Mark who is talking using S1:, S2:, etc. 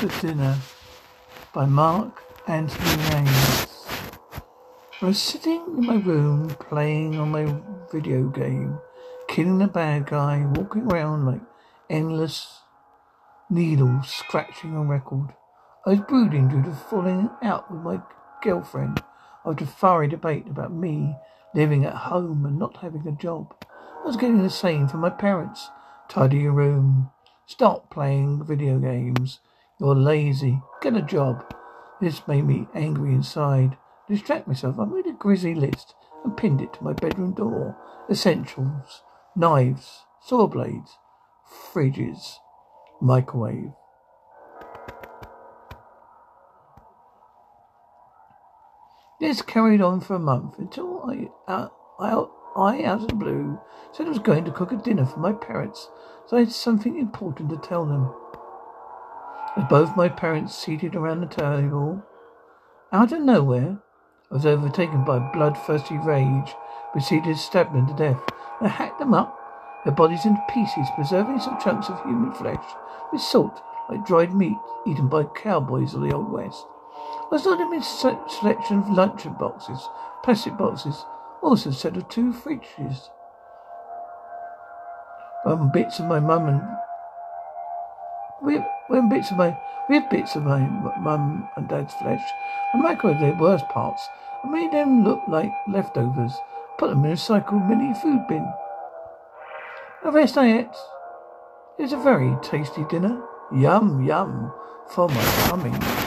S1: Good Dinner by Mark Anthony Raines. I was sitting in my room playing on my video game, killing the bad guy, walking around like endless needles scratching a record. I was brooding due to falling out with my girlfriend after a fiery debate about me living at home and not having a job. I was getting the same from my parents. Tidy your room. Stop playing video games. You're lazy. Get a job. This made me angry inside. Distract myself, I made a grisly list and pinned it to my bedroom door. Essentials. Knives. Saw blades. Fridges. Microwave. This carried on for a month until I, uh, I, I, out of the blue, said I was going to cook a dinner for my parents, so I had something important to tell them. With both my parents seated around the table, out of nowhere, I was overtaken by bloodthirsty rage, proceeded to stab them to death. I hacked them up, their bodies into pieces, preserving some chunks of human flesh with salt, like dried meat eaten by cowboys of the Old West. I saw them in selection of luncheon boxes, plastic boxes, also a set of two fridges. Um, bits of my mum and we when bits of my we have bits of my mum and dad's flesh. I microwaved their worst parts. I made them look like leftovers. Put them in a recycled mini food bin. The rest I ate. It was a very tasty dinner. Yum yum for my tummy.